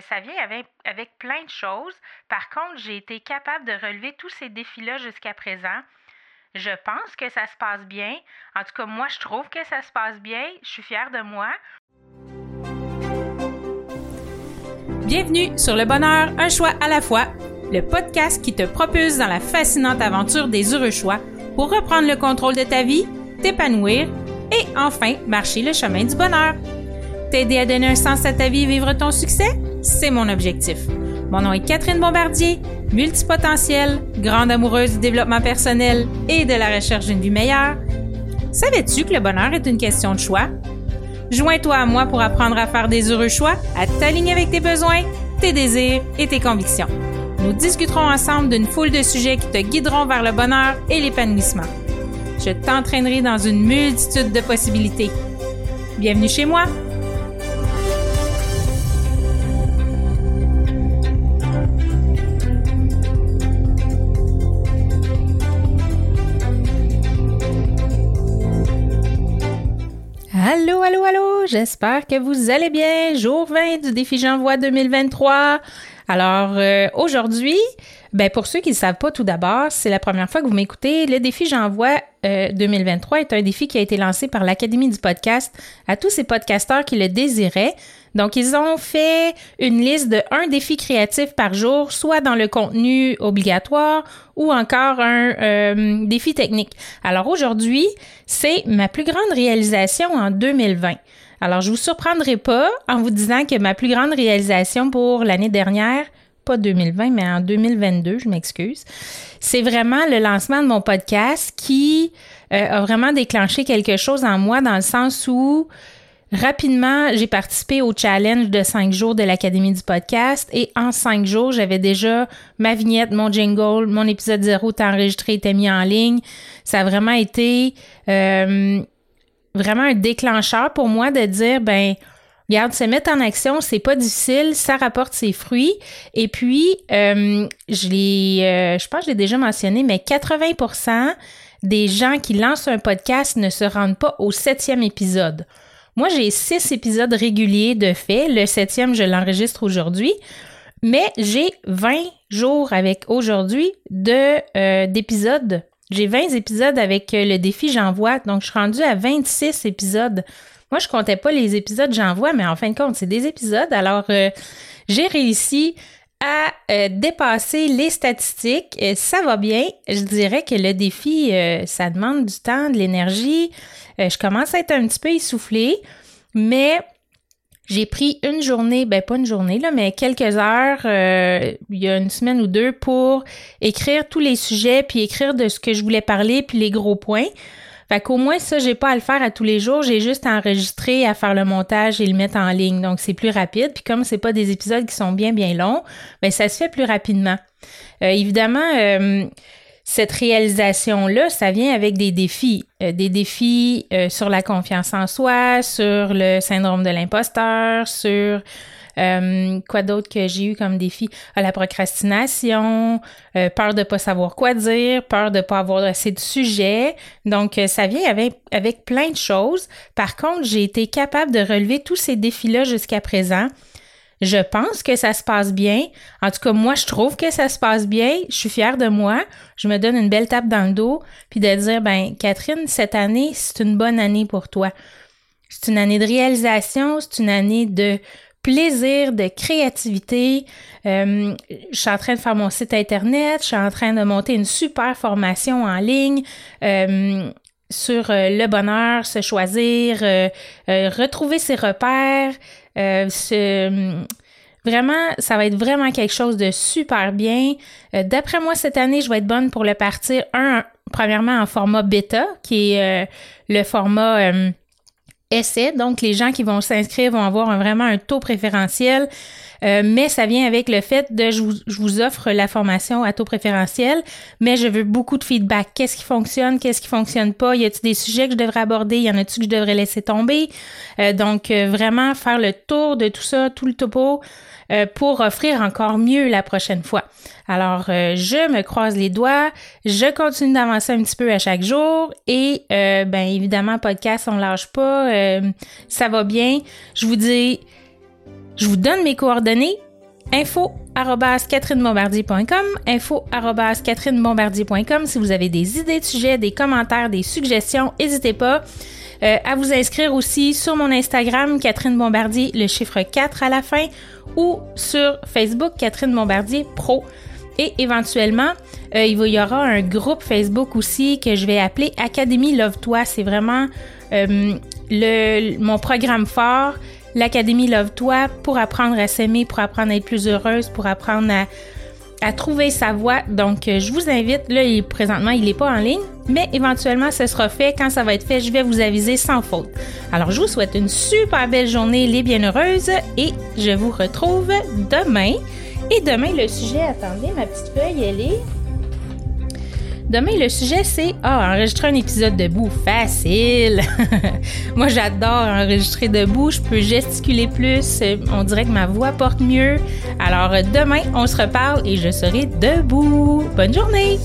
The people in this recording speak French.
ça vient avec, avec plein de choses. Par contre, j'ai été capable de relever tous ces défis-là jusqu'à présent. Je pense que ça se passe bien. En tout cas, moi, je trouve que ça se passe bien. Je suis fière de moi. Bienvenue sur Le Bonheur, un choix à la fois, le podcast qui te propulse dans la fascinante aventure des heureux choix pour reprendre le contrôle de ta vie, t'épanouir et enfin marcher le chemin du bonheur. T'aider à donner un sens à ta vie et vivre ton succès, c'est mon objectif. Mon nom est Catherine Bombardier, multipotentielle, grande amoureuse du développement personnel et de la recherche d'une vie meilleure. Savais-tu que le bonheur est une question de choix? Joins-toi à moi pour apprendre à faire des heureux choix, à t'aligner avec tes besoins, tes désirs et tes convictions. Nous discuterons ensemble d'une foule de sujets qui te guideront vers le bonheur et l'épanouissement. Je t'entraînerai dans une multitude de possibilités. Bienvenue chez moi! J'espère que vous allez bien. Jour 20 du défi J'envoie 2023. Alors, euh, aujourd'hui, ben pour ceux qui ne savent pas tout d'abord, c'est la première fois que vous m'écoutez. Le défi J'envoie 2023 est un défi qui a été lancé par l'Académie du podcast à tous ces podcasteurs qui le désiraient. Donc, ils ont fait une liste de un défi créatif par jour, soit dans le contenu obligatoire ou encore un euh, défi technique. Alors aujourd'hui, c'est ma plus grande réalisation en 2020. Alors, je vous surprendrai pas en vous disant que ma plus grande réalisation pour l'année dernière, pas 2020, mais en 2022, je m'excuse. C'est vraiment le lancement de mon podcast qui euh, a vraiment déclenché quelque chose en moi dans le sens où rapidement, j'ai participé au challenge de cinq jours de l'Académie du podcast et en cinq jours, j'avais déjà ma vignette, mon jingle, mon épisode zéro était enregistré, était mis en ligne. Ça a vraiment été euh, vraiment un déclencheur pour moi de dire, ben, Regarde, se mettre en action, c'est pas difficile, ça rapporte ses fruits. Et puis, euh, je l'ai, euh, je pense que je l'ai déjà mentionné, mais 80% des gens qui lancent un podcast ne se rendent pas au septième épisode. Moi, j'ai six épisodes réguliers de fait. Le septième, je l'enregistre aujourd'hui. Mais j'ai 20 jours avec aujourd'hui de, euh, d'épisodes. J'ai 20 épisodes avec le défi J'envoie. Donc, je suis rendue à 26 épisodes. Moi, je comptais pas les épisodes j'envoie, mais en fin de compte, c'est des épisodes. Alors, euh, j'ai réussi à euh, dépasser les statistiques. Euh, ça va bien. Je dirais que le défi, ça demande du temps, de l'énergie. je commence à être un petit peu essoufflée, mais j'ai pris une journée, ben pas une journée là, mais quelques heures, il y a une semaine ou deux pour écrire tous les sujets, puis écrire de ce que je voulais parler, puis les gros points. Fait qu'au moins, ça, j'ai pas à le faire à tous les jours. J'ai juste à enregistrer, à faire le montage et le mettre en ligne. Donc, c'est plus rapide. Puis comme c'est pas des épisodes qui sont bien, bien longs, ben ça se fait plus rapidement. Euh, évidemment, euh, cette réalisation-là, ça vient avec des défis. Euh, des défis sur la confiance en soi, sur le syndrome de l'imposteur, sur euh, quoi d'autre que j'ai eu comme défi? Ah, la procrastination, euh, peur de pas savoir quoi dire, peur de pas avoir assez de sujets. Donc, euh, ça vient avec, avec plein de choses. Par contre, j'ai été capable de relever tous ces défis-là jusqu'à présent. Je pense que ça se passe bien. En tout cas, moi, je trouve que ça se passe bien. Je suis fière de moi. Je me donne une belle tape dans le dos, puis de dire, ben, Catherine, cette année, c'est une bonne année pour toi. C'est une année de réalisation, c'est une année de plaisir, de créativité. Euh, je suis en train de faire mon site internet, je suis en train de monter une super formation en ligne. Euh, sur euh, le bonheur, se choisir, retrouver ses repères, Vraiment, ça va être vraiment quelque chose de super bien. D'après moi, cette année, je vais être bonne pour le partir, un, premièrement en format bêta, qui est le format essai. Donc, les gens qui vont s'inscrire vont avoir vraiment un taux préférentiel. Euh, mais ça vient avec le fait de je vous, offre la formation à taux préférentiel, mais je veux beaucoup de feedback. Qu'est-ce qui fonctionne, qu'est-ce qui fonctionne pas? Y a-t-il des sujets que je devrais aborder? Y en a-t-il que je devrais laisser tomber? Euh, donc, euh, vraiment faire le tour de tout ça, tout le topo, pour offrir encore mieux la prochaine fois. Alors, je me croise les doigts, je continue d'avancer un petit peu à chaque jour et, ben évidemment, podcast, on lâche pas, ça va bien. Je vous dis Je vous donne mes coordonnées info catherinebombardier.com si vous avez des idées de sujets, des commentaires, des suggestions, n'hésitez pas euh, à vous inscrire aussi sur mon Instagram Catherine Bombardier le chiffre 4 à la fin ou sur Facebook Catherine Bombardier Pro. Et éventuellement, euh, il y aura un groupe Facebook aussi que je vais appeler Académie Love Toi. C'est vraiment euh, le, mon programme fort l'Académie Love-toi pour apprendre à s'aimer, pour apprendre à être plus heureuse, pour apprendre à, trouver sa voie. Donc, euh, je vous invite, là, présentement, il n'est pas en ligne, mais éventuellement, ce sera fait. Quand ça va être fait, je vais vous aviser sans faute. Alors, je vous souhaite une super belle journée, les bienheureuses, et je vous retrouve demain. Et demain, le sujet, attendez, ma petite feuille, elle est Demain, le sujet, c'est Ah, enregistrer un épisode debout. Facile! Moi, j'adore enregistrer debout. Je peux gesticuler plus. On dirait que ma voix porte mieux. Alors, demain, on se reparle et je serai debout. Bonne journée!